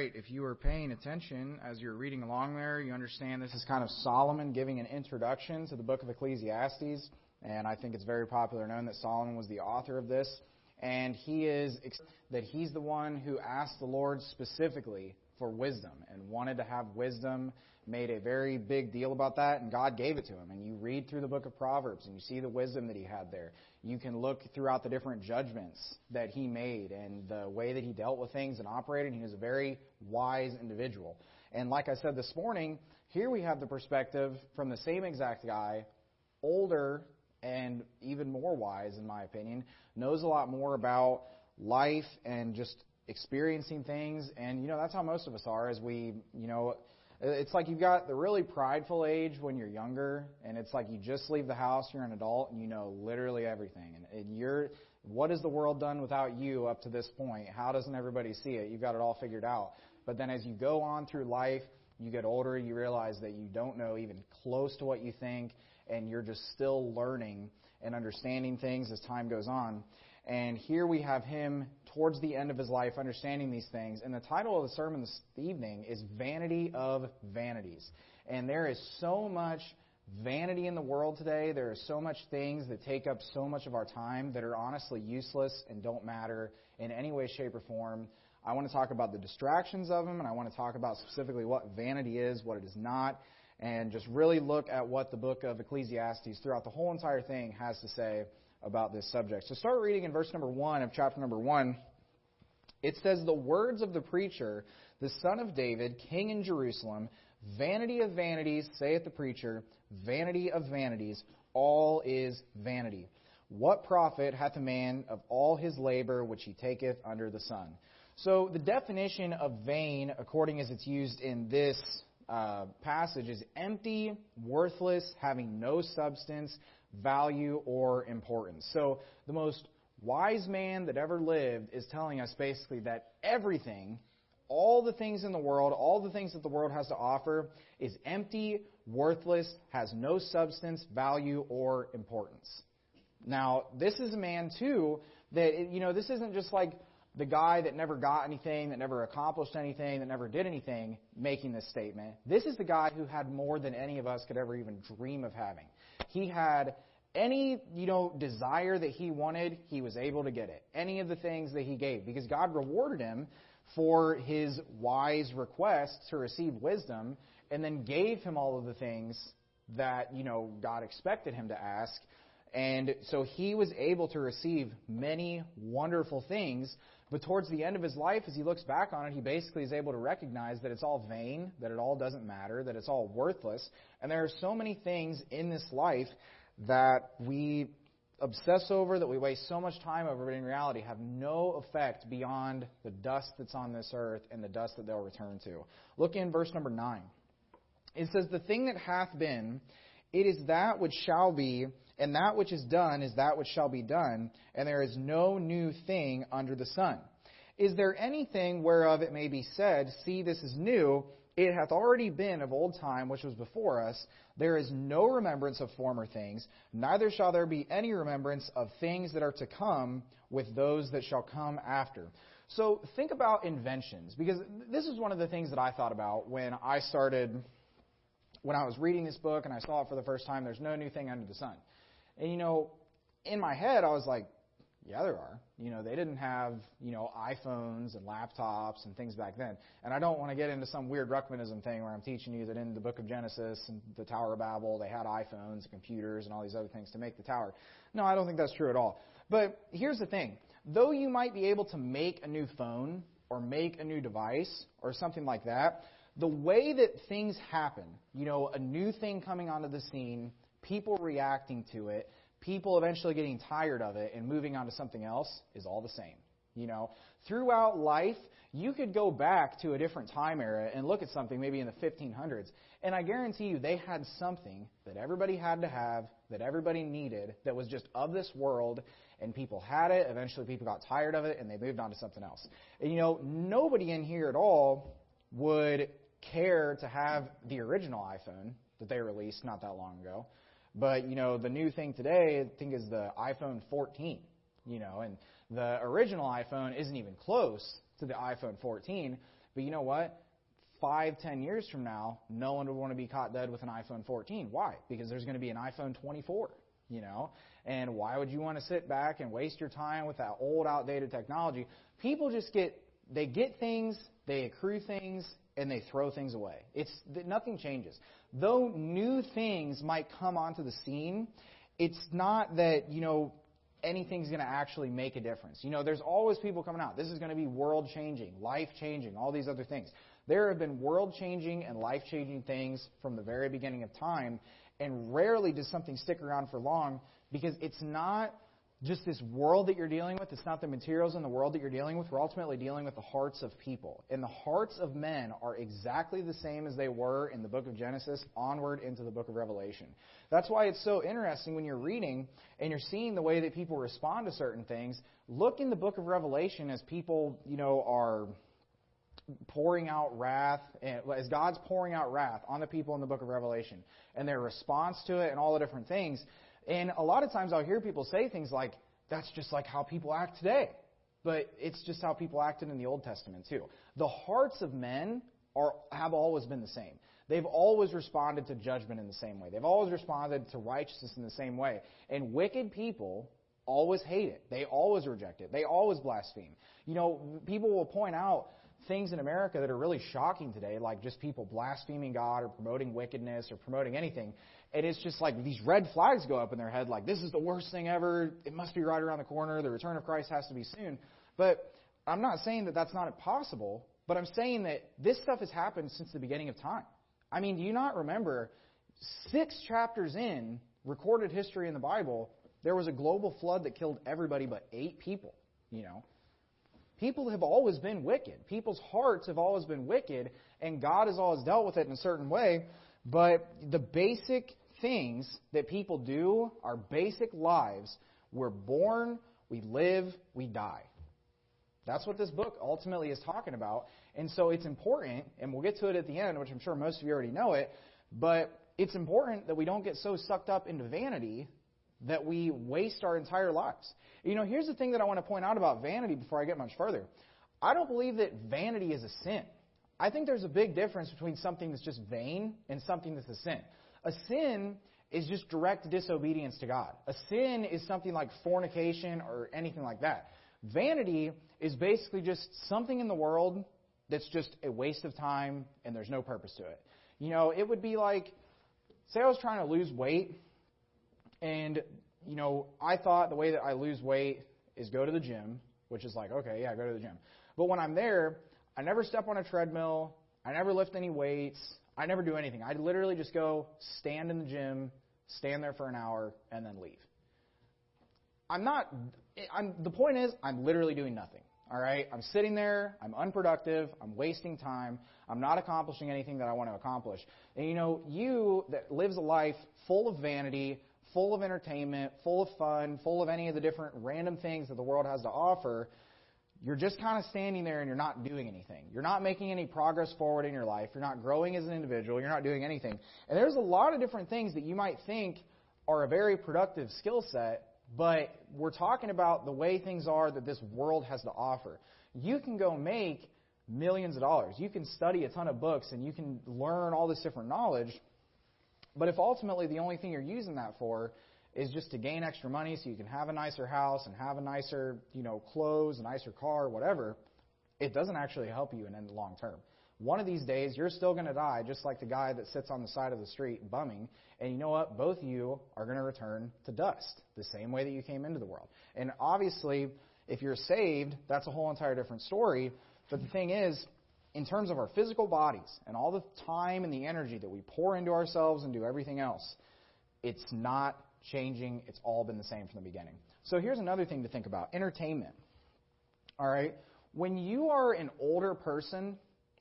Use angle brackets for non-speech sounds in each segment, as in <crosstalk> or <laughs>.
right. If you were paying attention as you're reading along there, you understand this is kind of Solomon giving an introduction to the book of Ecclesiastes. And I think it's very popular known that Solomon was the author of this. And he is that he's the one who asked the Lord specifically for wisdom and wanted to have wisdom, made a very big deal about that, and God gave it to him. And you read through the book of Proverbs and you see the wisdom that he had there. You can look throughout the different judgments that he made and the way that he dealt with things and operated. He was a very wise individual. And like I said this morning, here we have the perspective from the same exact guy, older and even more wise, in my opinion, knows a lot more about life and just experiencing things. And, you know, that's how most of us are as we, you know, Uh, it's like you've got the really prideful age when you're younger, and it's like you just leave the house, you're an adult, and you know literally everything. And, and you're, what has the world done without you up to this point? How doesn't everybody see it? You've got it all figured out. But then as you go on through life, you get older, you realize that you don't know even close to what you think, and you're just still learning and understanding things as time goes on. And here we have him towards the end of his life understanding these things. And the title of the sermon this evening is Vanity of Vanities. And there is so much vanity in the world today. There are so much things that take up so much of our time that are honestly useless and don't matter in any way, shape, or form. I want to talk about the distractions of them, and I want to talk about specifically what vanity is, what it is not, and just really look at what the book of Ecclesiastes throughout the whole entire thing has to say about this subject. So start reading in verse number 1 of chapter number 1. It says, The words of the preacher, the son of David, king in Jerusalem, vanity of vanities, saith the preacher, vanity of vanities, all is vanity. What profit hath a man of all his labor which he taketh under the sun? So the definition of vain, according as it's used in this uh, passage, is empty, worthless, having no substance, value, or importance. So the most wise man that ever lived is telling us basically that everything, all the things in the world, all the things that the world has to offer, is empty, worthless, has no substance, value, or importance. Now, this is a man, too, that, you know, this isn't just like the guy that never got anything, that never accomplished anything, that never did anything making this statement. This is the guy who had more than any of us could ever even dream of having. He had any, you know, desire that he wanted, he was able to get it. Any of the things that he gave because God rewarded him for his wise request to receive wisdom and then gave him all of the things that, you know, God expected him to ask. And so he was able to receive many wonderful things. But towards the end of his life, as he looks back on it, he basically is able to recognize that it's all vain, that it all doesn't matter, that it's all worthless. And there are so many things in this life that we obsess over, that we waste so much time over, but in reality have no effect beyond the dust that's on this earth and the dust that they'll return to. Look in verse number 9. It says, The thing that hath been, it is that which shall be, and that which is done is that which shall be done, and there is no new thing under the sun. Is there anything whereof it may be said, See, this is new? It hath already been of old time which was before us. There is no remembrance of former things, neither shall there be any remembrance of things that are to come with those that shall come after. So think about inventions, because this is one of the things that I thought about when I started, when I was reading this book and I saw it for the first time. There's no new thing under the sun. And you know, in my head, I was like, yeah, there are. You know, they didn't have, you know, iPhones and laptops and things back then. And I don't want to get into some weird Ruckmanism thing where I'm teaching you that in the book of Genesis and the Tower of Babel, they had iPhones and computers and all these other things to make the tower. No, I don't think that's true at all. But here's the thing. Though you might be able to make a new phone or make a new device or something like that, the way that things happen, you know, a new thing coming onto the scene, people reacting to it, people eventually getting tired of it and moving on to something else is all the same. You know, throughout life, you could go back to a different time era and look at something maybe in the 1500s, and I guarantee you they had something that everybody had to have, that everybody needed, that was just of this world, and people had it. Eventually, people got tired of it, and they moved on to something else. And you know, nobody in here at all would care to have the original iPhone that they released not that long ago. But, you know, the new thing today, I think, is the iPhone 14. You know, and the original iPhone isn't even close to the iPhone 14. But you know what? Five, ten years from now, no one would want to be caught dead with an iPhone 14. Why? Because there's going to be an iPhone 24 you know? And why would you want to sit back and waste your time with that old, outdated technology? People just get, they get things, they accrue things, and they throw things away. It's, nothing changes. Though new things might come onto the scene, it's not that, you know, anything's going to actually make a difference. You know, there's always people coming out. This is going to be world changing, life changing, all these other things. There have been world changing and life changing things from the very beginning of time, and rarely does something stick around for long because it's not just this world that you're dealing with. It's not the materials in the world that you're dealing with. We're ultimately dealing with the hearts of people. And the hearts of men are exactly the same as they were in the book of Genesis onward into the book of Revelation. That's why it's so interesting when you're reading and you're seeing the way that people respond to certain things. Look in the book of Revelation as people, you know, are pouring out wrath, eh, as God's pouring out wrath on the people in the book of Revelation, and their response to it, and all the different things. And a lot of times I'll hear people say things like, that's just like how people act today. But it's just how people acted in the Old Testament, too. The hearts of men are, have always been the same. They've always responded to judgment in the same way. They've always responded to righteousness in the same way. And wicked people always hate it. They always reject it. They always blaspheme. You know, people will point out things in America that are really shocking today, like just people blaspheming God or promoting wickedness or promoting anything. And it's just like these red flags go up in their head, like, this is the worst thing ever. It must be right around the corner. The return of Christ has to be soon. But I'm not saying that that's not impossible, but I'm saying that this stuff has happened since the beginning of time. I mean, do you not remember six chapters in recorded history in the Bible, there was a global flood that killed everybody but eight people, you know? People have always been wicked. People's hearts have always been wicked, and God has always dealt with it in a certain way. But the basic things that people do, our basic lives, we're born, we live, we die. That's what this book ultimately is talking about. And so it's important, and we'll get to it at the end, which I'm sure most of you already know it, but it's important that we don't get so sucked up into vanity that we waste our entire lives. You know, here's the thing that I want to point out about vanity before I get much further. I don't believe that vanity is a sin. I think there's a big difference between something that's just vain and something that's a sin. A sin is just direct disobedience to God. A sin is something like fornication or anything like that. Vanity is basically just something in the world that's just a waste of time and there's no purpose to it. You know, it would be like, say I was trying to lose weight and, you know, I thought the way that I lose weight is go to the gym, which is like, okay, yeah, go to the gym. But when I'm there, I never step on a treadmill. I never lift any weights. I never do anything. I literally just go stand in the gym, stand there for an hour, and then leave. I'm not, I'm, the point is, I'm literally doing nothing. All right? I'm sitting there. I'm unproductive. I'm wasting time. I'm not accomplishing anything that I want to accomplish. And you know, you that lives a life full of vanity, full of entertainment, full of fun, full of any of the different random things that the world has to offer, you're just kind of standing there and you're not doing anything. You're not making any progress forward in your life. You're not growing as an individual. You're not doing anything. And there's a lot of different things that you might think are a very productive skill set, but we're talking about the way things are that this world has to offer. You can go make millions of dollars. You can study a ton of books and you can learn all this different knowledge, but if ultimately the only thing you're using that for is just to gain extra money so you can have a nicer house and have a nicer, you know, clothes, a nicer car, whatever, it doesn't actually help you in the long term. One of these days, you're still going to die, just like the guy that sits on the side of the street bumming. And you know what? Both of you are going to return to dust, the same way that you came into the world. And obviously, if you're saved, that's a whole entire different story. But the thing is, in terms of our physical bodies and all the time and the energy that we pour into ourselves and do everything else, it's not changing. It's all been the same from the beginning. So here's another thing to think about entertainment. All right? When you are an older person,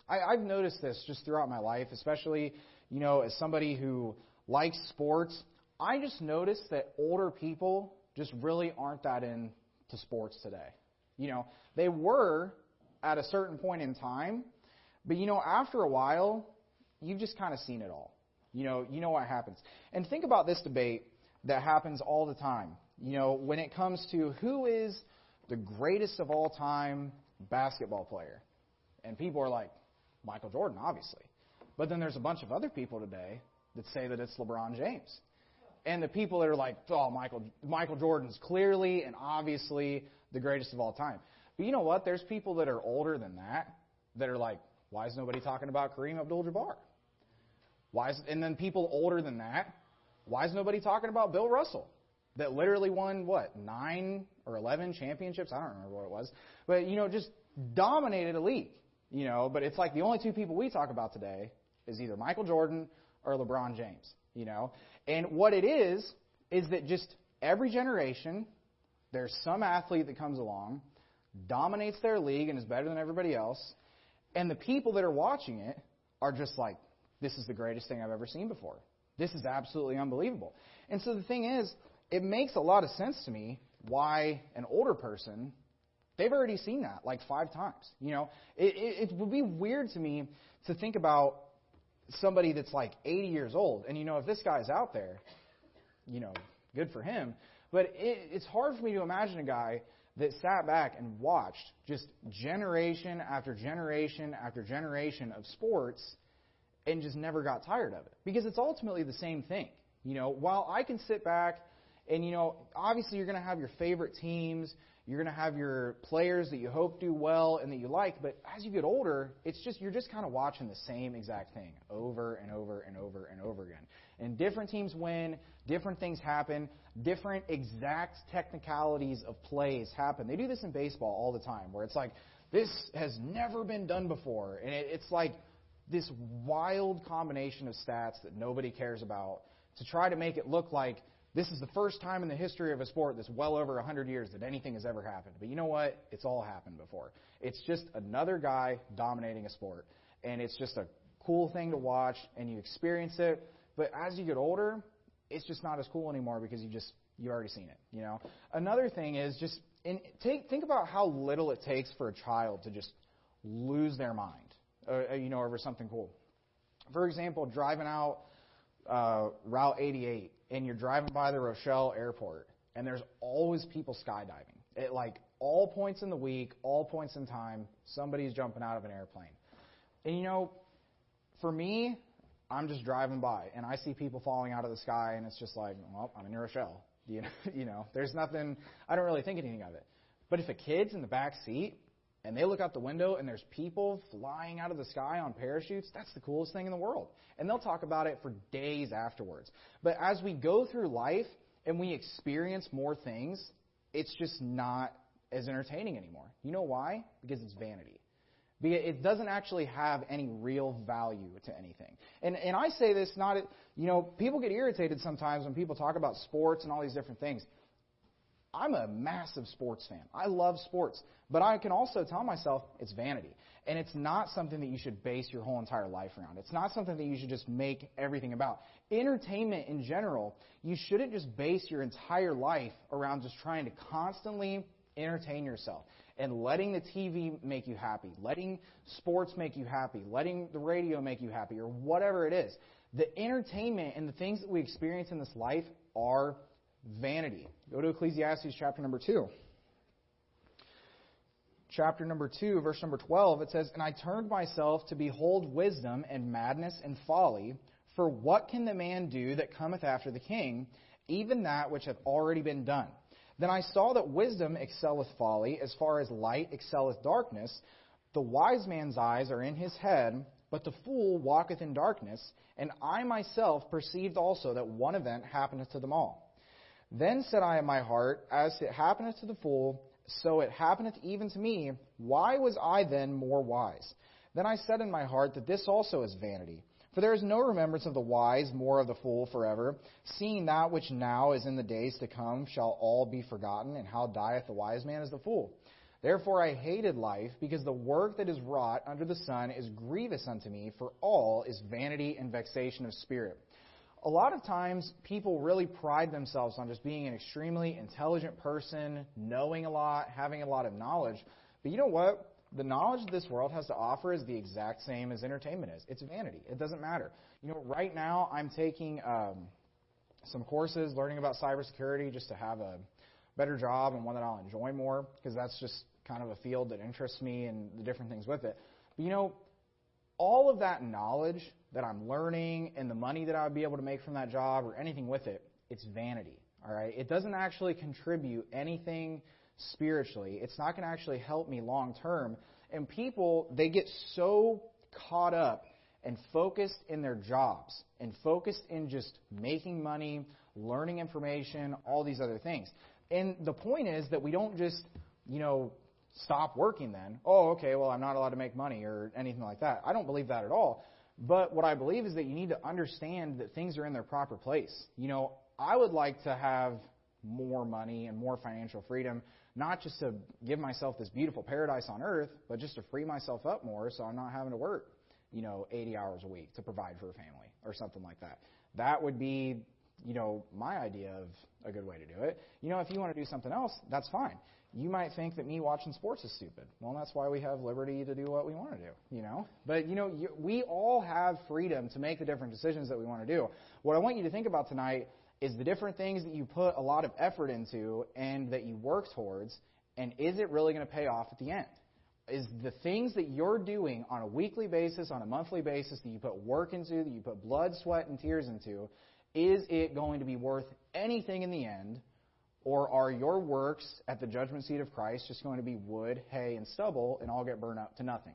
I, I've noticed this just throughout my life, especially, you know, as somebody who likes sports. I just noticed that older people just really aren't that into sports today. You know, they were at a certain point in time, but you know, after a while, you've just kind of seen it all. You know, you know what happens. And think about this debate that happens all the time. You know, when it comes to who is the greatest of all time basketball player. And people are like, Michael Jordan, obviously. But then there's a bunch of other people today that say that it's LeBron James. And the people that are like, oh, Michael, Michael Jordan's clearly and obviously the greatest of all time. But you know what? There's people that are older than that that are like, why is nobody talking about Kareem Abdul-Jabbar? Why is, and then people older than that, why is nobody talking about Bill Russell? That literally won, what, nine or 11 championships? I don't remember what it was. But, you know, just dominated a league. You know, but it's like the only two people we talk about today is either Michael Jordan or LeBron James. You know, and what it is is that just every generation there's some athlete that comes along, dominates their league and is better than everybody else, and the people that are watching it are just like, this is the greatest thing I've ever seen before. This is absolutely unbelievable. And so the thing is, it makes a lot of sense to me why an older person they've already seen that like five times. You know, it, it, it would be weird to me to think about somebody that's like 80 years old, and you know, if this guy's out there, you know, good for him. But it, it's hard for me to imagine a guy that sat back and watched just generation after generation after generation of sports and just never got tired of it. Because it's ultimately the same thing. You know, while I can sit back and, you know, obviously you're going to have your favorite teams, you're going to have your players that you hope do well and that you like, but as you get older, it's just you're just kind of watching the same exact thing over and over and over and over again. And different teams win, different things happen, different exact technicalities of plays happen. They do this in baseball all the time, where it's like this has never been done before, and it, it's like this wild combination of stats that nobody cares about to try to make it look like this is the first time in the history of a sport that's well over 100 years that anything has ever happened. But you know what? It's all happened before. It's just another guy dominating a sport. And it's just a cool thing to watch, and you experience it. But as you get older, it's just not as cool anymore because you just you've already seen it. You know. Another thing is just in, take think about how little it takes for a child to just lose their mind, uh, you know, over something cool. For example, driving out uh, Route 88 and you're driving by the Rochelle airport, and there's always people skydiving. At like all points in the week, all points in time, somebody's jumping out of an airplane. And you know, for me, I'm just driving by and I see people falling out of the sky, and it's just like, well, I'm in Rochelle. <laughs> You know, you know, there's nothing. I don't really think anything of it. But if a kid's in the back seat and they look out the window and there's people flying out of the sky on parachutes, that's the coolest thing in the world. And they'll talk about it for days afterwards. But as we go through life and we experience more things, it's just not as entertaining anymore. You know why? Because it's vanity. Because it doesn't actually have any real value to anything. And and I say this not you know, people get irritated sometimes when people talk about sports and all these different things. I'm a massive sports fan. I love sports. But I can also tell myself it's vanity. And it's not something that you should base your whole entire life around. It's not something that you should just make everything about. Entertainment in general, you shouldn't just base your entire life around just trying to constantly entertain yourself and letting the TV make you happy, letting sports make you happy, letting the radio make you happy, or whatever it is. The entertainment and the things that we experience in this life are vanity. Go to Ecclesiastes chapter number 2. Chapter number 2, verse number 12, it says, And I turned myself to behold wisdom and madness and folly, for what can the man do that cometh after the king, even that which hath already been done? Then I saw that wisdom excelleth folly, as far as light excelleth darkness. The wise man's eyes are in his head, but the fool walketh in darkness. And I myself perceived also that one event happeneth to them all. Then said I in my heart, As it happeneth to the fool, so it happeneth even to me. Why was I then more wise? Then I said in my heart that this also is vanity. For there is no remembrance of the wise, more of the fool forever. Seeing that which now is in the days to come shall all be forgotten, and how dieth the wise man as the fool. Therefore I hated life, because the work that is wrought under the sun is grievous unto me, for all is vanity and vexation of spirit a lot of times people really pride themselves on just being an extremely intelligent person, knowing a lot, having a lot of knowledge. But you know what? The knowledge this world has to offer is the exact same as entertainment is. It's vanity. It doesn't matter. You know, right now I'm taking um, some courses learning about cybersecurity just to have a better job and one that I'll enjoy more because that's just kind of a field that interests me and the different things with it. But you know, all of that knowledge that I'm learning and the money that I would be able to make from that job or anything with it, it's vanity. All right? It doesn't actually contribute anything spiritually. It's not going to actually help me long term. And people, they get so caught up and focused in their jobs and focused in just making money, learning information, all these other things. And the point is that we don't just, you know, stop working then. Oh, okay, well, I'm not allowed to make money or anything like that. I don't believe that at all. But what I believe is that you need to understand that things are in their proper place. You know, I would like to have more money and more financial freedom, not just to give myself this beautiful paradise on earth, but just to free myself up more so I'm not having to work, you know, 80 hours a week to provide for a family or something like that. That would be, you know, my idea of a good way to do it. You know, if you want to do something else, that's fine. You might think that me watching sports is stupid. Well, that's why we have liberty to do what we want to do, you know? But, you know, you, we all have freedom to make the different decisions that we want to do. What I want you to think about tonight is the different things that you put a lot of effort into and that you work towards, and is it really going to pay off at the end? Is the things that you're doing on a weekly basis, on a monthly basis, that you put work into, that you put blood, sweat, and tears into, is it going to be worth anything in the end? Or are your works at the judgment seat of Christ just going to be wood, hay, and stubble and all get burned up to nothing?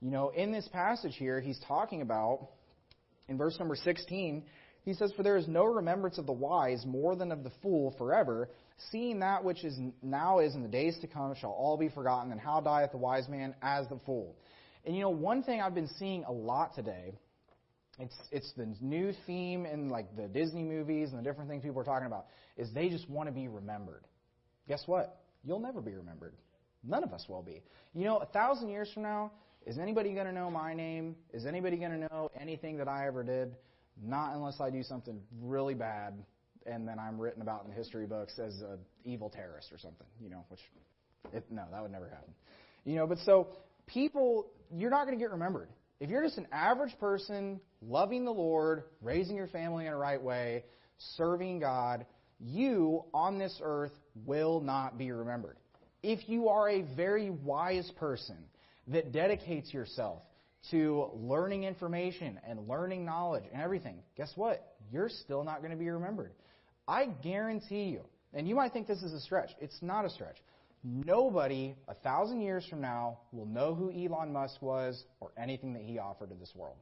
You know, in this passage here, he's talking about, in verse number 16, he says, For there is no remembrance of the wise more than of the fool forever, seeing that which is now is in the days to come shall all be forgotten, and how dieth the wise man as the fool. And you know, one thing I've been seeing a lot today it's it's the new theme in like the Disney movies and the different things people are talking about is they just want to be remembered. Guess what? You'll never be remembered. None of us will be. You know, a thousand years from now, is anybody going to know my name? Is anybody going to know anything that I ever did? Not unless I do something really bad and then I'm written about in history books as an evil terrorist or something. You know, which it, no, that would never happen. You know, but so people, you're not going to get remembered. If you're just an average person loving the Lord, raising your family in a right way, serving God, you on this earth will not be remembered. If you are a very wise person that dedicates yourself to learning information and learning knowledge and everything, guess what? You're still not going to be remembered. I guarantee you, and you might think this is a stretch. It's not a stretch. Nobody a thousand years from now will know who Elon Musk was or anything that he offered to this world.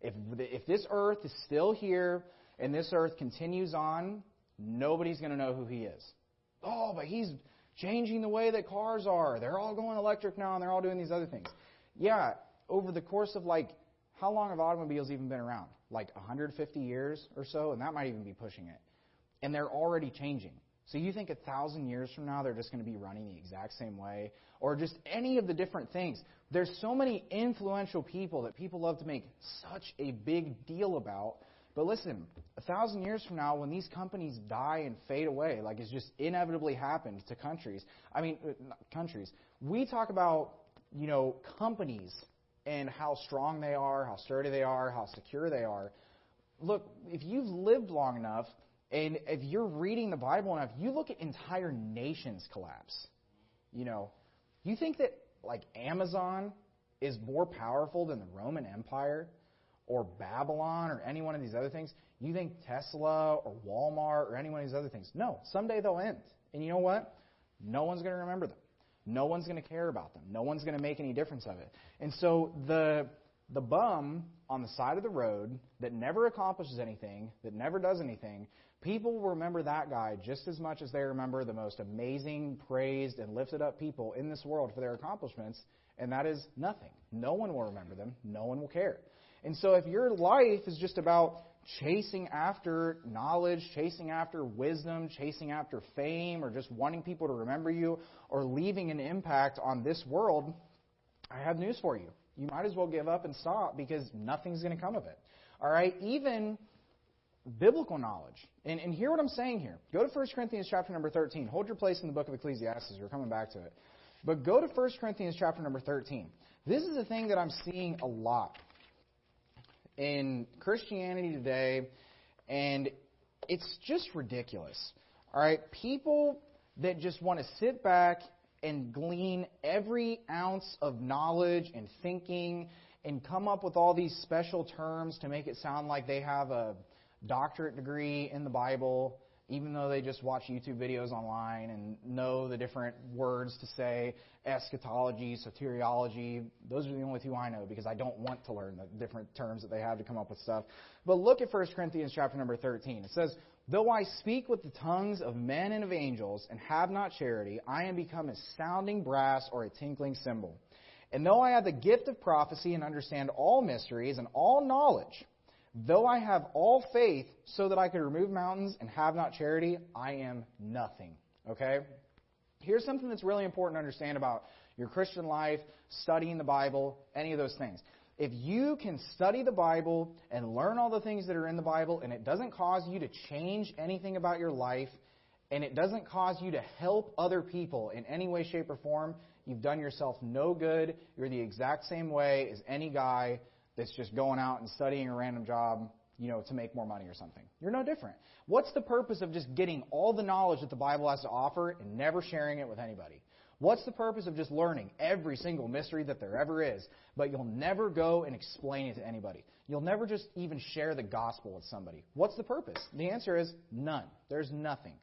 If, if this earth is still here and this earth continues on, nobody's going to know who he is. Oh, but he's changing the way that cars are. They're all going electric now and they're all doing these other things. Yeah, over the course of like, how long have automobiles even been around? Like 150 years or so, and that might even be pushing it. And they're already changing. So you think a thousand years from now they're just going to be running the exact same way? Or just any of the different things. There's so many influential people that people love to make such a big deal about. But listen, a thousand years from now, when these companies die and fade away, like it's just inevitably happened to countries, I mean, uh, countries, we talk about, you know, companies and how strong they are, how sturdy they are, how secure they are. Look, if you've lived long enough, and if you're reading the Bible enough, you look at entire nations collapse. You know, you think that like Amazon is more powerful than the Roman Empire or Babylon or any one of these other things? You think Tesla or Walmart or any one of these other things? No, someday they'll end. And you know what? No one's going to remember them. No one's going to care about them. No one's going to make any difference of it. And so the the bum on the side of the road that never accomplishes anything, that never does anything, People will remember that guy just as much as they remember the most amazing, praised, and lifted up people in this world for their accomplishments, and that is nothing. No one will remember them. No one will care. And so if your life is just about chasing after knowledge, chasing after wisdom, chasing after fame, or just wanting people to remember you, or leaving an impact on this world, I have news for you. You might as well give up and stop because nothing's going to come of it. All right? Even biblical knowledge. And, and hear what I'm saying here. Go to 1 Corinthians chapter number 13. Hold your place in the book of Ecclesiastes. We're coming back to it. But go to 1 Corinthians chapter number 13. This is a thing that I'm seeing a lot in Christianity today, and it's just ridiculous. All right? People that just want to sit back and glean every ounce of knowledge and thinking and come up with all these special terms to make it sound like they have a doctorate degree in the Bible, even though they just watch YouTube videos online and know the different words to say eschatology, soteriology. Those are the only two I know because I don't want to learn the different terms that they have to come up with stuff. But look at 1 Corinthians chapter number 13. It says, Though I speak with the tongues of men and of angels and have not charity, I am become a sounding brass or a tinkling cymbal. And though I have the gift of prophecy and understand all mysteries and all knowledge, though I have all faith so that I could remove mountains and have not charity, I am nothing. Okay? Here's something that's really important to understand about your Christian life, studying the Bible, any of those things. If you can study the Bible and learn all the things that are in the Bible, and it doesn't cause you to change anything about your life, and it doesn't cause you to help other people in any way, shape, or form, you've done yourself no good. You're the exact same way as any guy that's just going out and studying a random job, you know, to make more money or something. You're no different. What's the purpose of just getting all the knowledge that the Bible has to offer and never sharing it with anybody? What's the purpose of just learning every single mystery that there ever is, but you'll never go and explain it to anybody? You'll never just even share the gospel with somebody. What's the purpose? The answer is none. There's nothing.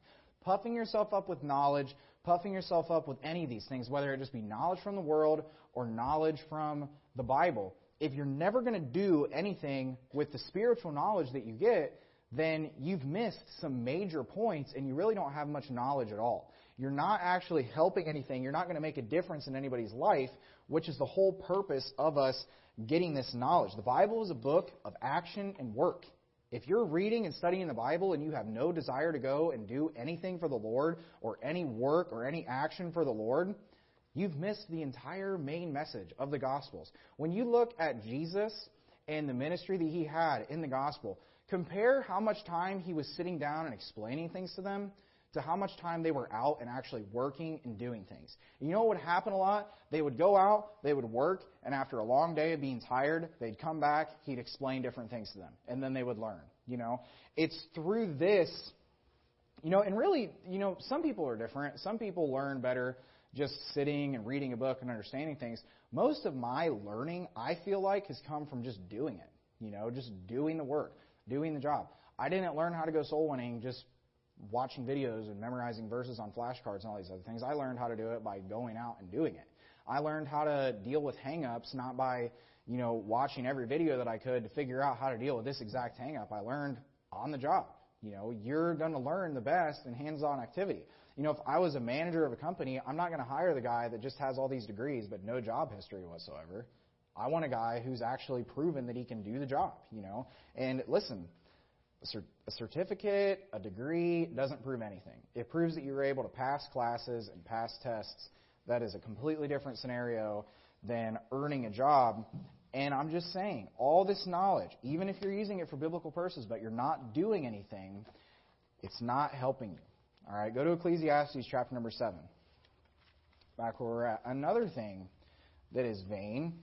Puffing yourself up with knowledge, puffing yourself up with any of these things, whether it just be knowledge from the world or knowledge from the Bible, if you're never going to do anything with the spiritual knowledge that you get, then you've missed some major points and you really don't have much knowledge at all. You're not actually helping anything. You're not going to make a difference in anybody's life, which is the whole purpose of us getting this knowledge. The Bible is a book of action and work. If you're reading and studying the Bible and you have no desire to go and do anything for the Lord or any work or any action for the Lord, you've missed the entire main message of the Gospels. When you look at Jesus and the ministry that he had in the Gospel, compare how much time he was sitting down and explaining things to them to how much time they were out and actually working and doing things. You know what would happen a lot? They would go out, they would work, and after a long day of being tired, they'd come back, he'd explain different things to them, and then they would learn. You know, it's through this, you know, and really, you know, some people are different. Some people learn better just sitting and reading a book and understanding things. Most of my learning, I feel like, has come from just doing it. You know, just doing the work, doing the job. I didn't learn how to go soul winning just watching videos and memorizing verses on flashcards and all these other things. I learned how to do it by going out and doing it. I learned how to deal with hangups not by, you know, watching every video that I could to figure out how to deal with this exact hangup. I learned on the job. You know, you're going to learn the best in hands-on activity. You know, if I was a manager of a company, I'm not going to hire the guy that just has all these degrees but no job history whatsoever. I want a guy who's actually proven that he can do the job, you know. And listen, a certificate, a degree doesn't prove anything. It proves that you were able to pass classes and pass tests. That is a completely different scenario than earning a job. And I'm just saying, all this knowledge, even if you're using it for biblical purposes, but you're not doing anything, it's not helping you. All right, go to Ecclesiastes chapter number 7. Back where we're at. Another thing that is vain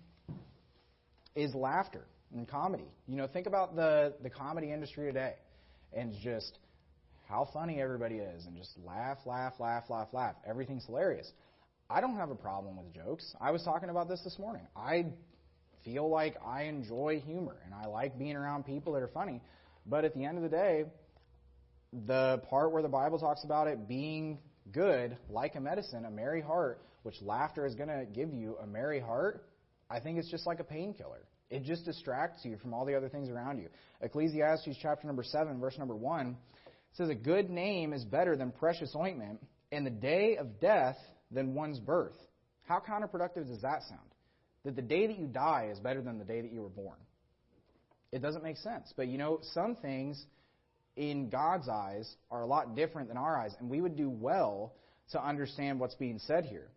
is laughter and comedy. You know, think about the, the comedy industry today and just how funny everybody is and just laugh, laugh, laugh, laugh, laugh. Everything's hilarious. I don't have a problem with jokes. I was talking about this this morning. I feel like I enjoy humor and I like being around people that are funny. But at the end of the day, the part where the Bible talks about it being good, like a medicine, a merry heart, which laughter is going to give you a merry heart, I think it's just like a painkiller. It just distracts you from all the other things around you. Ecclesiastes chapter number 7, verse number 1 says, A good name is better than precious ointment, and the day of death than one's birth. How counterproductive does that sound? That the day that you die is better than the day that you were born. It doesn't make sense. But you know, some things in God's eyes are a lot different than our eyes, and we would do well to understand what's being said here.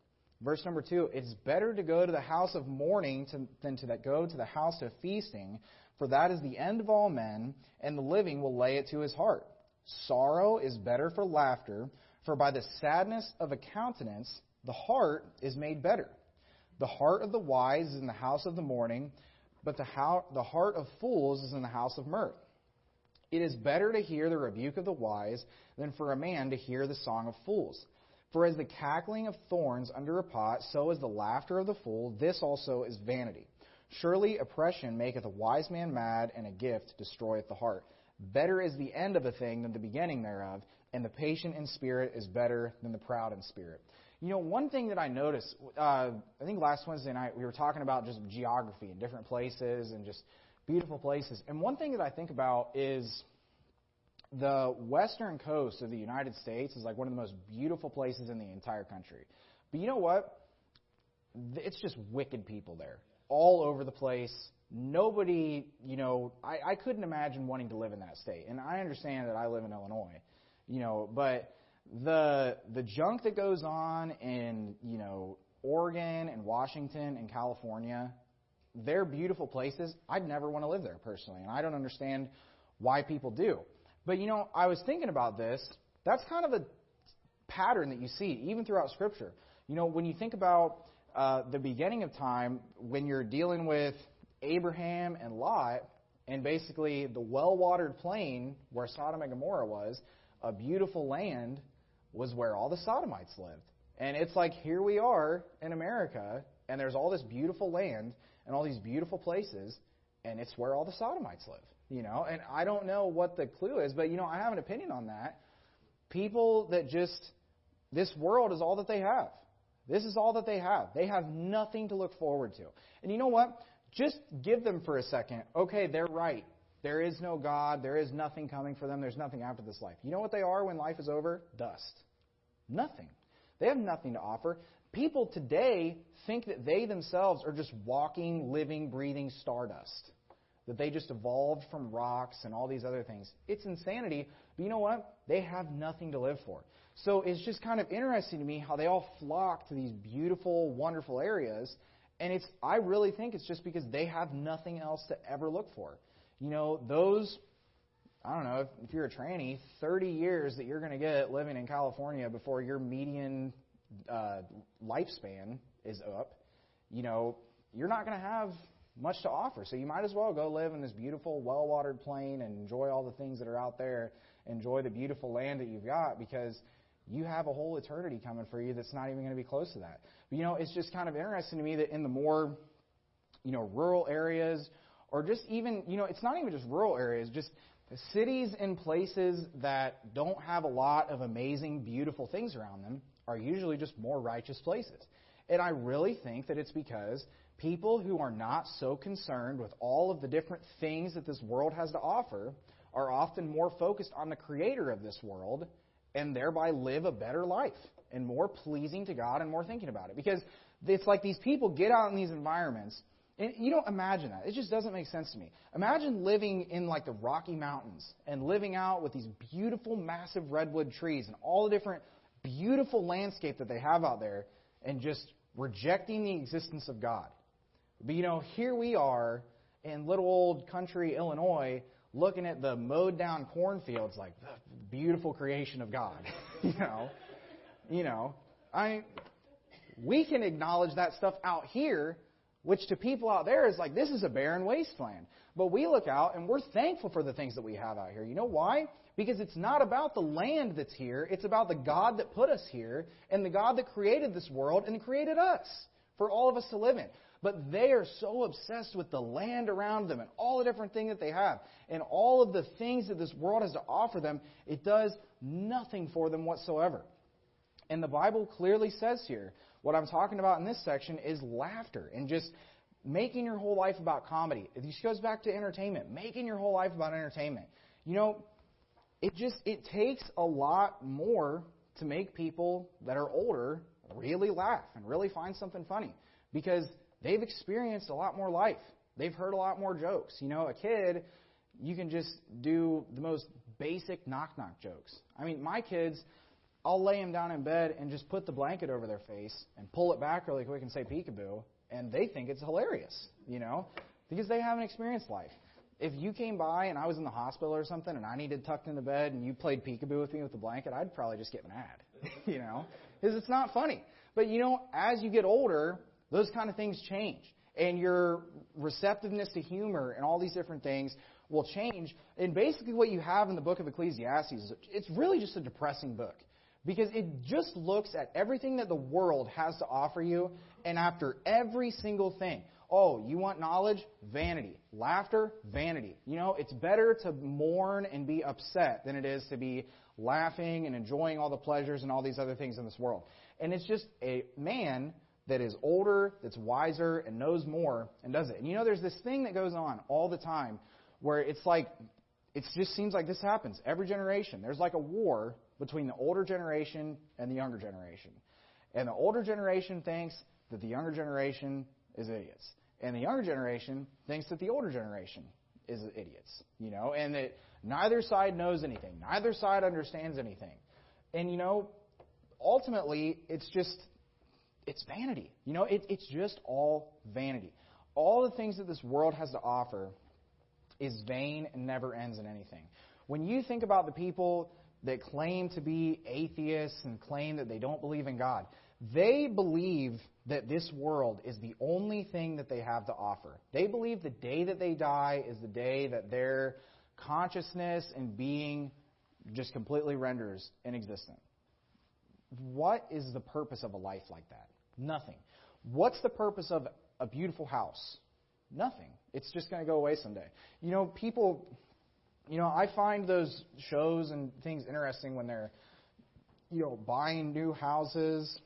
Verse number two, it's better to go to the house of mourning to, than to go to the house of feasting, for that is the end of all men, and the living will lay it to his heart. Sorrow is better for laughter, for by the sadness of a countenance the heart is made better. The heart of the wise is in the house of the mourning, but the, how, the heart of fools is in the house of mirth. It is better to hear the rebuke of the wise than for a man to hear the song of fools. For as the cackling of thorns under a pot, so is the laughter of the fool. This also is vanity. Surely oppression maketh a wise man mad, and a gift destroyeth the heart. Better is the end of a thing than the beginning thereof, and the patient in spirit is better than the proud in spirit. You know, one thing that I noticed, uh, I think last Wednesday night we were talking about just geography and different places and just beautiful places. And one thing that I think about is the western coast of the United States is like one of the most beautiful places in the entire country. But you know what? It's just wicked people there, all over the place. Nobody, you know, I, I couldn't imagine wanting to live in that state. And I understand that I live in Illinois, you know, but the the junk that goes on in you know Oregon and Washington and California, they're beautiful places. I'd never want to live there personally, and I don't understand why people do. But you know, I was thinking about this. That's kind of a pattern that you see even throughout Scripture. You know, when you think about uh, the beginning of time, when you're dealing with Abraham and Lot, and basically the well-watered plain where Sodom and Gomorrah was, a beautiful land was where all the Sodomites lived. And it's like here we are in America, and there's all this beautiful land and all these beautiful places, and it's where all the Sodomites live. You know, and I don't know what the clue is, but you know, I have an opinion on that. People that just this world is all that they have. This is all that they have. They have nothing to look forward to. And you know what? Just give them for a second. Okay, they're right. There is no God. There is nothing coming for them. There's nothing after this life. You know what they are when life is over? Dust. Nothing. They have nothing to offer. People today think that they themselves are just walking, living, breathing stardust. That they just evolved from rocks and all these other things. It's insanity, but you know what? They have nothing to live for. So it's just kind of interesting to me how they all flock to these beautiful, wonderful areas. And it's I really think it's just because they have nothing else to ever look for you know, those, I don't know, if, if you're a tranny, 30 years that you're going to get living in California before your median uh, lifespan is up, you know, you're not going to have much to offer. So you might as well go live in this beautiful, well watered plain and enjoy all the things that are out there. Enjoy the beautiful land that you've got because you have a whole eternity coming for you that's not even going to be close to that. But you know, it's just kind of interesting to me that in the more, you know, rural areas or just even, you know, it's not even just rural areas, just cities and places that don't have a lot of amazing, beautiful things around them are usually just more righteous places. And I really think that it's because people who are not so concerned with all of the different things that this world has to offer are often more focused on the creator of this world and thereby live a better life and more pleasing to God and more thinking about it. Because it's like these people get out in these environments and you don't imagine that. It just doesn't make sense to me. Imagine living in like the Rocky Mountains and living out with these beautiful, massive redwood trees and all the different beautiful landscape that they have out there and just rejecting the existence of God. But you know, here we are in little old country Illinois looking at the mowed down cornfields like the beautiful creation of God. <laughs> you know, you know, I we can acknowledge that stuff out here which to people out there is like, this is a barren wasteland. But we look out and we're thankful for the things that we have out here. You know why? Because it's not about the land that's here, it's about the God that put us here and the God that created this world and created us for all of us to live in. But they are so obsessed with the land around them and all the different things that they have and all of the things that this world has to offer them, it does nothing for them whatsoever. And the Bible clearly says here what I'm talking about in this section is laughter and just making your whole life about comedy. This goes back to entertainment, making your whole life about entertainment. You know, it just it takes a lot more to make people that are older really laugh and really find something funny because they've experienced a lot more life. They've heard a lot more jokes. You know, a kid, you can just do the most basic knock knock jokes. I mean, my kids, I'll lay them down in bed and just put the blanket over their face and pull it back really quick and say peekaboo, and they think it's hilarious, you know, because they haven't experienced life. If you came by and I was in the hospital or something and I needed tucked into bed and you played peekaboo with me with the blanket, I'd probably just get mad, <laughs> you know, because it's not funny. But you know, as you get older, those kind of things change, and your receptiveness to humor and all these different things will change. And basically, what you have in the book of Ecclesiastes, it's really just a depressing book. Because it just looks at everything that the world has to offer you, and after every single thing, Oh, you want knowledge? Vanity. Laughter? Vanity. You know, it's better to mourn and be upset than it is to be laughing and enjoying all the pleasures and all these other things in this world. And it's just a man that is older, that's wiser, and knows more, and does it. And you know, there's this thing that goes on all the time where it's like, it just seems like this happens every generation. There's like a war between the older generation and the younger generation. And the older generation thinks that the younger generation is idiots. And the younger generation thinks that the older generation is idiots. You know, and that neither side knows anything. Neither side understands anything. And you know, ultimately, it's just it's vanity. You know, it, it's just all vanity. All the things that this world has to offer is vain and never ends in anything. When you think about the people that claim to be atheists and claim that they don't believe in God, they believe that this world is the only thing that they have to offer. They believe the day that they die is the day that their consciousness and being just completely renders inexistent. What is the purpose of a life like that? Nothing. What's the purpose of a beautiful house? Nothing. It's just going to go away someday. You know, people, you know, I find those shows and things interesting when they're, you know, buying new houses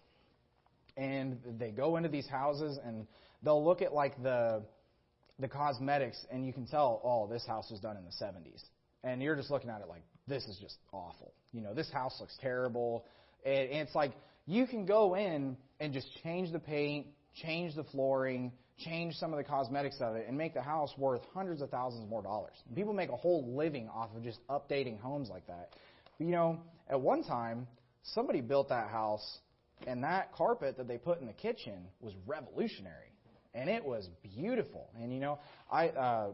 and they go into these houses and they'll look at like the the cosmetics and you can tell, oh, this house was done in the 70s. And you're just looking at it like, this is just awful. You know, this house looks terrible. And, and it's like, you can go in and just change the paint, change the flooring, change some of the cosmetics of it, and make the house worth hundreds of thousands more dollars. And people make a whole living off of just updating homes like that. But, you know, at one time, somebody built that house, and that carpet that they put in the kitchen was revolutionary and it was beautiful. And you know, I uh,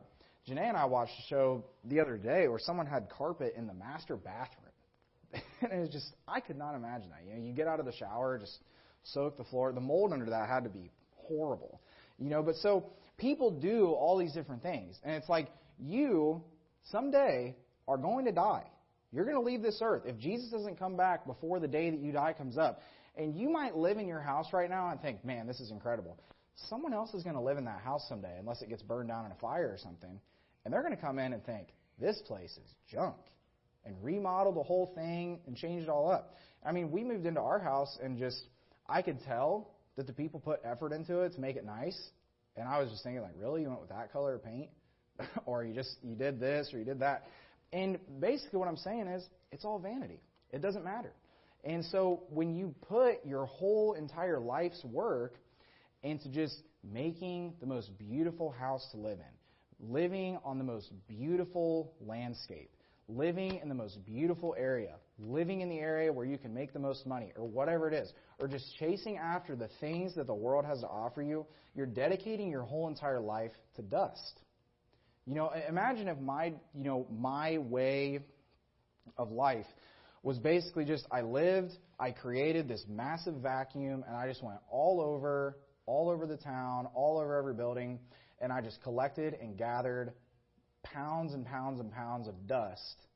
Janae and I watched a show the other day where someone had carpet in the master bathroom, <laughs> and it was just I could not imagine that. You know, you get out of the shower, just soak the floor. The mold under that had to be horrible. You know, but so people do all these different things, and it's like you someday are going to die. You're going to leave this earth. If Jesus doesn't come back before the day that you die comes up, and you might live in your house right now and think, man, this is incredible someone else is going to live in that house someday, unless it gets burned down in a fire or something. And they're going to come in and think, this place is junk. And remodel the whole thing and change it all up. I mean, we moved into our house and just, I could tell that the people put effort into it to make it nice. And I was just thinking, like, really? You went with that color of paint? <laughs> or you just, you did this or you did that? And basically what I'm saying is, it's all vanity. It doesn't matter. And so when you put your whole entire life's work into just making the most beautiful house to live in, living on the most beautiful landscape, living in the most beautiful area, living in the area where you can make the most money, or whatever it is, or just chasing after the things that the world has to offer you, you're dedicating your whole entire life to dust. You know, imagine if my, you know, my way of life was basically just I lived, I created this massive vacuum, and I just went all over all over the town, all over every building, and I just collected and gathered pounds and pounds and pounds of dust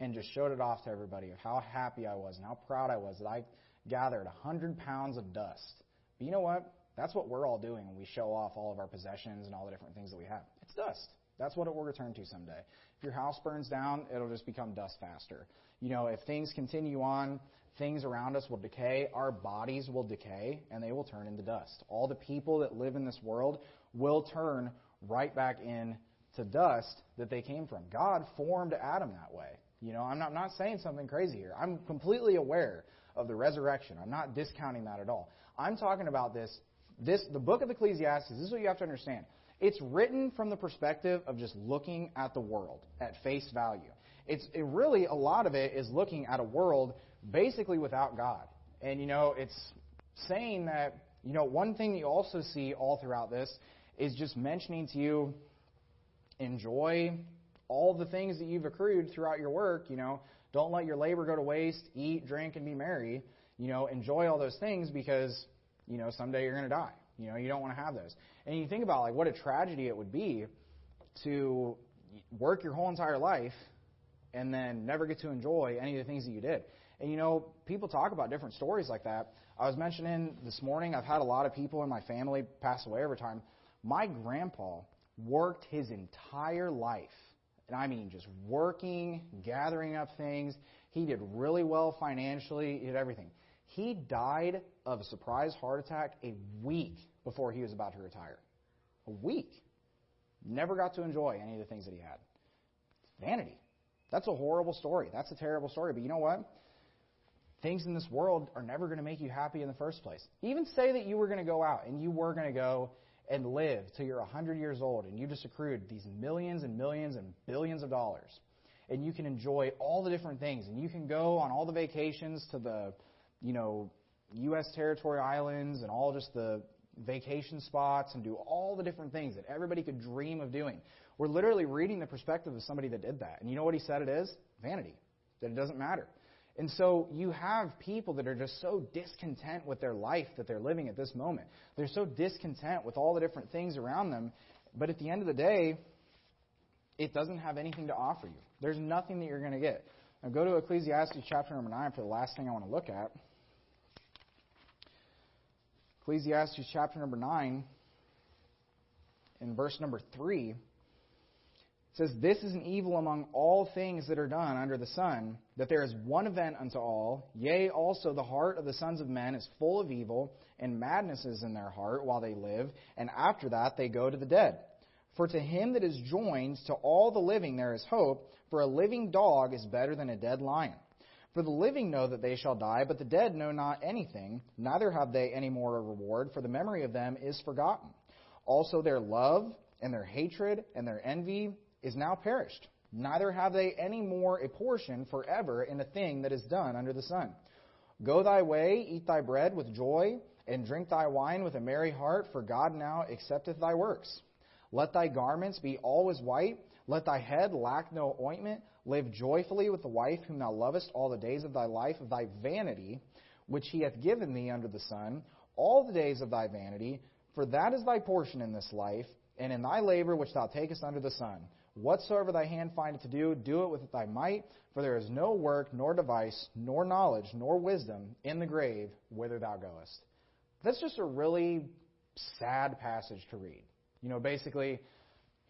and just showed it off to everybody of how happy I was and how proud I was that I gathered 100 pounds of dust. But you know what? That's what we're all doing when we show off all of our possessions and all the different things that we have. It's dust. That's what it will return to someday. If your house burns down, it'll just become dust faster. You know, if things continue on things around us will decay, our bodies will decay, and they will turn into dust. All the people that live in this world will turn right back into dust that they came from. God formed Adam that way. You know, I'm not, I'm not saying something crazy here. I'm completely aware of the resurrection. I'm not discounting that at all. I'm talking about this. This the book of Ecclesiastes. This is what you have to understand. It's written from the perspective of just looking at the world at face value. It's it really a lot of it is looking at a world basically without God. And, you know, it's saying that, you know, one thing you also see all throughout this is just mentioning to you, enjoy all the things that you've accrued throughout your work. You know, don't let your labor go to waste. Eat, drink, and be merry. You know, enjoy all those things because, you know, someday you're going to die. You know, you don't want to have those. And you think about, like, what a tragedy it would be to work your whole entire life and then never get to enjoy any of the things that you did. And you know, people talk about different stories like that. I was mentioning this morning, I've had a lot of people in my family pass away over time. My grandpa worked his entire life, and I mean just working, gathering up things. He did really well financially, he did everything. He died of a surprise heart attack a week before he was about to retire. A week. Never got to enjoy any of the things that he had. Vanity. That's a horrible story. That's a terrible story. But you know what? Things in this world are never going to make you happy in the first place. Even say that you were going to go out and you were going to go and live till you're 100 years old and you just accrued these millions and millions and billions of dollars. And you can enjoy all the different things and you can go on all the vacations to the, you know, U.S. territory islands and all just the vacation spots and do all the different things that everybody could dream of doing. We're literally reading the perspective of somebody that did that. And you know what he said it is? Vanity. That it doesn't matter. And so you have people that are just so discontent with their life that they're living at this moment. They're so discontent with all the different things around them. But at the end of the day, it doesn't have anything to offer you. There's nothing that you're going to get. Now go to Ecclesiastes chapter number 9 for the last thing I want to look at. Ecclesiastes chapter number 9, in verse number 3, it says, This is an evil among all things that are done under the sun, that there is one event unto all. Yea, also the heart of the sons of men is full of evil, and madness is in their heart while they live, and after that they go to the dead. For to him that is joined to all the living there is hope, for a living dog is better than a dead lion. For the living know that they shall die, but the dead know not anything, neither have they any more a reward, for the memory of them is forgotten. Also their love and their hatred and their envy is now perished. Neither have they any more a portion forever in a thing that is done under the sun. Go thy way, eat thy bread with joy, and drink thy wine with a merry heart, for God now accepteth thy works. Let thy garments be always white, let thy head lack no ointment. Live joyfully with the wife whom thou lovest all the days of thy life of thy vanity, which he hath given thee under the sun, all the days of thy vanity, for that is thy portion in this life, and in thy labor which thou takest under the sun. Whatsoever thy hand findeth to do, do it with thy might, for there is no work, nor device, nor knowledge, nor wisdom in the grave whither thou goest. That's just a really sad passage to read. You know, basically,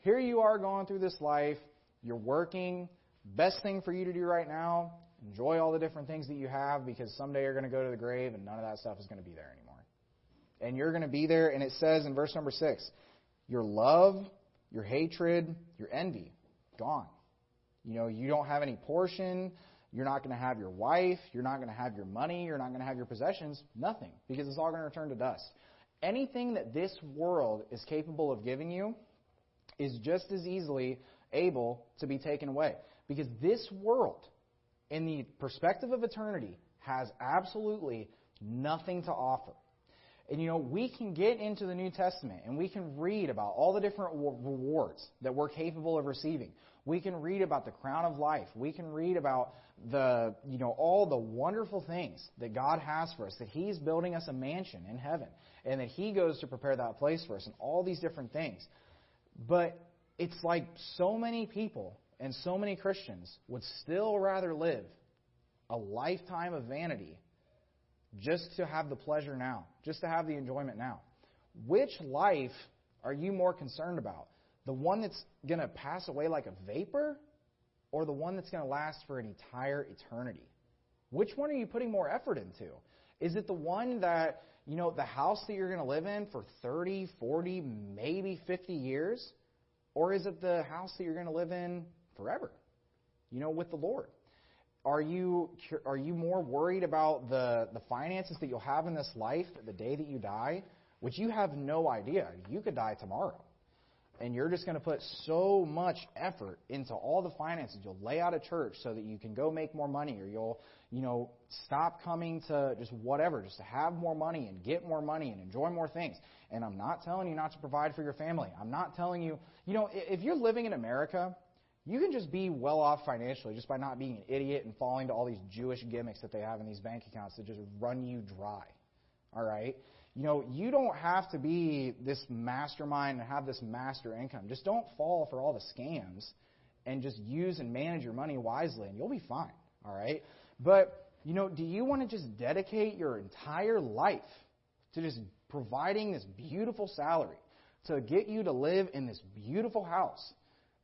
here you are going through this life, you're working, best thing for you to do right now, enjoy all the different things that you have because someday you're going to go to the grave and none of that stuff is going to be there anymore. And you're going to be there, and it says in verse number 6 your love, your hatred, your envy, gone. You know, you don't have any portion. You're not going to have your wife. You're not going to have your money. You're not going to have your possessions. Nothing. Because it's all going to return to dust. Anything that this world is capable of giving you is just as easily able to be taken away. Because this world, in the perspective of eternity, has absolutely nothing to offer. And you know, we can get into the New Testament and we can read about all the different rewards that we're capable of receiving. We can read about the crown of life. We can read about the, you know, all the wonderful things that God has for us, that He's building us a mansion in heaven, and that He goes to prepare that place for us, and all these different things. But it's like so many people and so many Christians would still rather live a lifetime of vanity just to have the pleasure now, just to have the enjoyment now. Which life are you more concerned about? The one that's going to pass away like a vapor or the one that's going to last for an entire eternity? Which one are you putting more effort into? Is it the one that, you know, the house that you're going to live in for 30, 40, maybe 50 years? Or is it the house that you're going to live in forever? You know, with the Lord. Are you are you more worried about the the finances that you'll have in this life the day that you die, which you have no idea. You could die tomorrow. And you're just going to put so much effort into all the finances. You'll lay out a church so that you can go make more money, or you'll, you know, stop coming to just whatever, just to have more money and get more money and enjoy more things. And I'm not telling you not to provide for your family. I'm not telling you, you know, if you're living in America you can just be well off financially just by not being an idiot and falling to all these Jewish gimmicks that they have in these bank accounts that just run you dry. All right? You know, you don't have to be this mastermind and have this master income. Just don't fall for all the scams and just use and manage your money wisely and you'll be fine. All right? But, you know, do you want to just dedicate your entire life to just providing this beautiful salary to get you to live in this beautiful house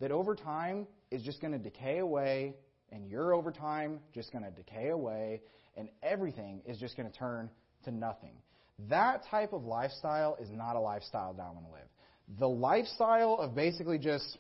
that over time is just going to decay away, and you're over time just going to decay away, and everything is just going to turn to nothing. That type of lifestyle is not a lifestyle that I want to live. The lifestyle of basically just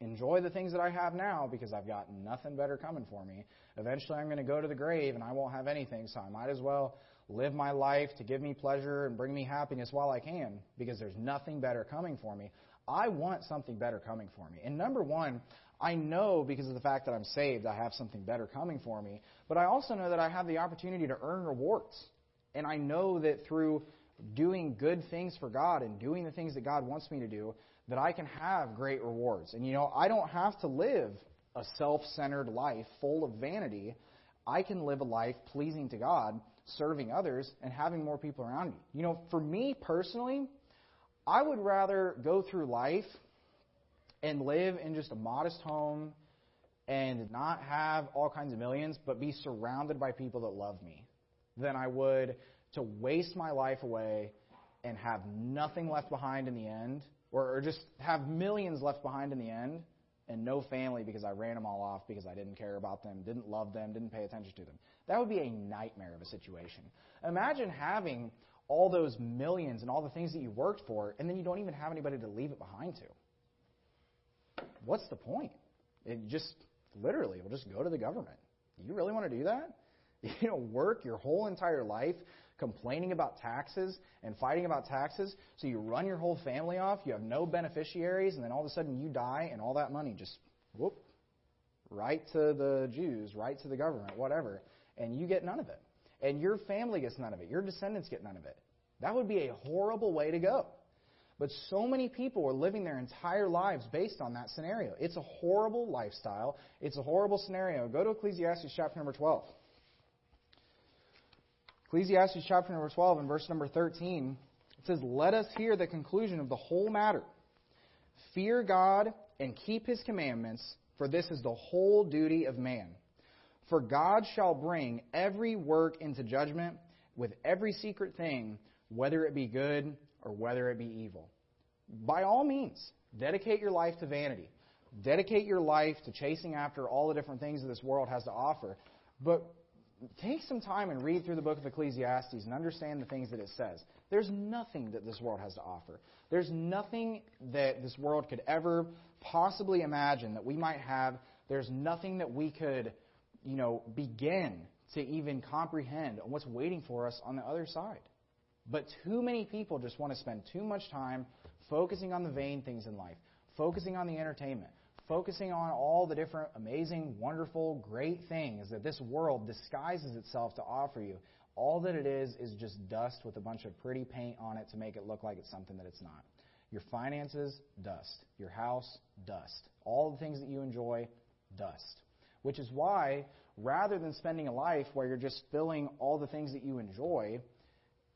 enjoy the things that I have now because I've got nothing better coming for me. Eventually, I'm going to go to the grave and I won't have anything, so I might as well live my life to give me pleasure and bring me happiness while I can because there's nothing better coming for me. I want something better coming for me. And number one, I know because of the fact that I'm saved, I have something better coming for me. But I also know that I have the opportunity to earn rewards. And I know that through doing good things for God and doing the things that God wants me to do, that I can have great rewards. And you know, I don't have to live a self centered life full of vanity. I can live a life pleasing to God, serving others, and having more people around me. You know, for me personally, I would rather go through life and live in just a modest home and not have all kinds of millions, but be surrounded by people that love me than I would to waste my life away and have nothing left behind in the end, or, or just have millions left behind in the end and no family because I ran them all off because I didn't care about them, didn't love them, didn't pay attention to them. That would be a nightmare of a situation. Imagine having all those millions and all the things that you worked for, and then you don't even have anybody to leave it behind to. What's the point? It just literally will just go to the government. You really want to do that? <laughs> You know, work your whole entire life complaining about taxes and fighting about taxes, so you run your whole family off, you have no beneficiaries, and then all of a sudden you die, and all that money just whoop right to the Jews, right to the government, whatever, and you get none of it. And your family gets none of it. Your descendants get none of it. That would be a horrible way to go. But so many people are living their entire lives based on that scenario. It's a horrible lifestyle. It's a horrible scenario. Go to Ecclesiastes chapter number 12. Ecclesiastes chapter number 12 and verse number 13, it says, Let us hear the conclusion of the whole matter. Fear God and keep his commandments, for this is the whole duty of man. For God shall bring every work into judgment with every secret thing, whether it be good or whether it be evil. By all means, dedicate your life to vanity. Dedicate your life to chasing after all the different things that this world has to offer. But take some time and read through the book of Ecclesiastes and understand the things that it says. There's nothing that this world has to offer. There's nothing that this world could ever possibly imagine that we might have. There's nothing that we could, you know, begin to even comprehend what's waiting for us on the other side. But too many people just want to spend too much time focusing on the vain things in life, focusing on the entertainment, focusing on all the different amazing, wonderful, great things that this world disguises itself to offer you. All that it is is just dust with a bunch of pretty paint on it to make it look like it's something that it's not. Your finances, dust. Your house, dust. All the things that you enjoy, dust. Which is why, rather than spending a life where you're just filling all the things that you enjoy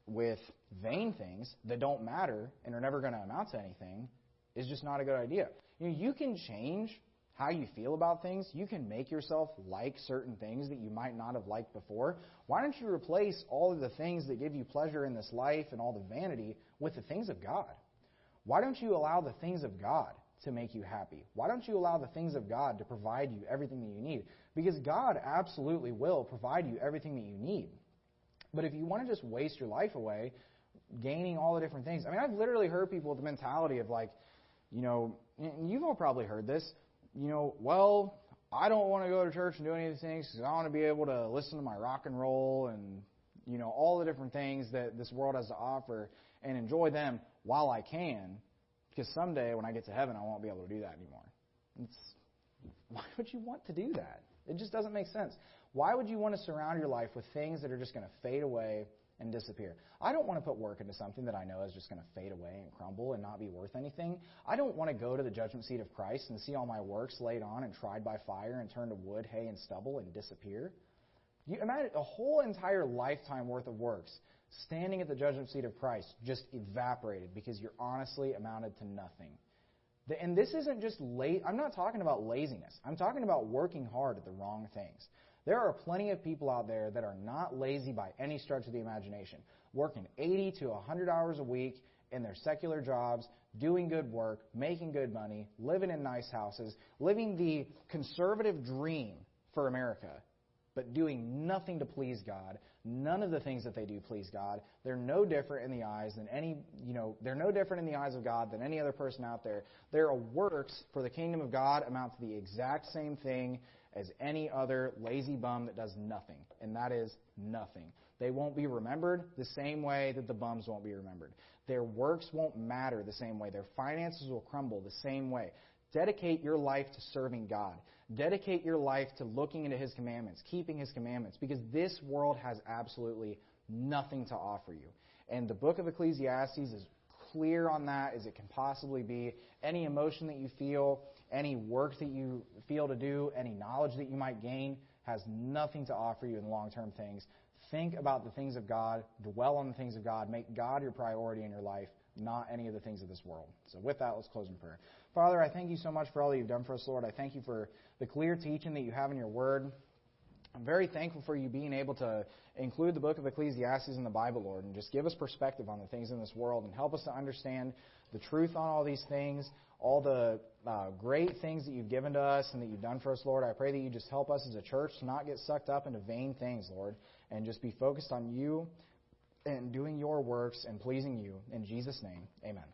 with vain things that don't matter and are never going to amount to anything, is just not a good idea. You know, you can change how you feel about things. You can make yourself like certain things that you might not have liked before. Why don't you replace all of the things that give you pleasure in this life and all the vanity with the things of God? Why don't you allow the things of God to make you happy? Why don't you allow the things of God to provide you everything that you need? Because God absolutely will provide you everything that you need. But if you want to just waste your life away gaining all the different things, I mean, I've literally heard people with the mentality of like, you know, you've all probably heard this, you know, well, I don't want to go to church and do any of these things because I want to be able to listen to my rock and roll and, you know, all the different things that this world has to offer and enjoy them while I can because someday when I get to heaven, I won't be able to do that anymore. It's, why would you want to do that? It just doesn't make sense. Why would you want to surround your life with things that are just going to fade away and disappear. I don't want to put work into something that I know is just going to fade away and crumble and not be worth anything. I don't want to go to the judgment seat of Christ and see all my works laid on and tried by fire and turned to wood, hay, and stubble and disappear. You imagine a whole entire lifetime worth of works standing at the judgment seat of Christ just evaporated because you're honestly amounted to nothing. And this isn't just late. I'm not talking about laziness. I'm talking about working hard at the wrong things. There are plenty of people out there that are not lazy by any stretch of the imagination, working 80 to 100 hours a week in their secular jobs, doing good work, making good money, living in nice houses, living the conservative dream for America, but doing nothing to please God. None of the things that they do please God. They're no different in the eyes than any, you know, they're no different in the eyes of God than any other person out there. Their works for the kingdom of God amount to the exact same thing as any other lazy bum that does nothing, and that is nothing. They won't be remembered the same way that the bums won't be remembered. Their works won't matter the same way. Their finances will crumble the same way. Dedicate your life to serving God. Dedicate your life to looking into His commandments, keeping His commandments, because this world has absolutely nothing to offer you. And the book of Ecclesiastes is clear on that as it can possibly be. Any emotion that you feel, any work that you feel to do, any knowledge that you might gain has nothing to offer you in long term things. Think about the things of God, dwell on the things of God, make God your priority in your life, not any of the things of this world. So, with that, let's close in prayer. Father, I thank you so much for all that you've done for us, Lord. I thank you for the clear teaching that you have in your word. I'm very thankful for you being able to include the book of Ecclesiastes in the Bible, Lord, and just give us perspective on the things in this world and help us to understand the truth on all these things, all the uh, great things that you've given to us and that you've done for us, Lord. I pray that you just help us as a church to not get sucked up into vain things, Lord, and just be focused on you and doing your works and pleasing you. In Jesus' name, amen.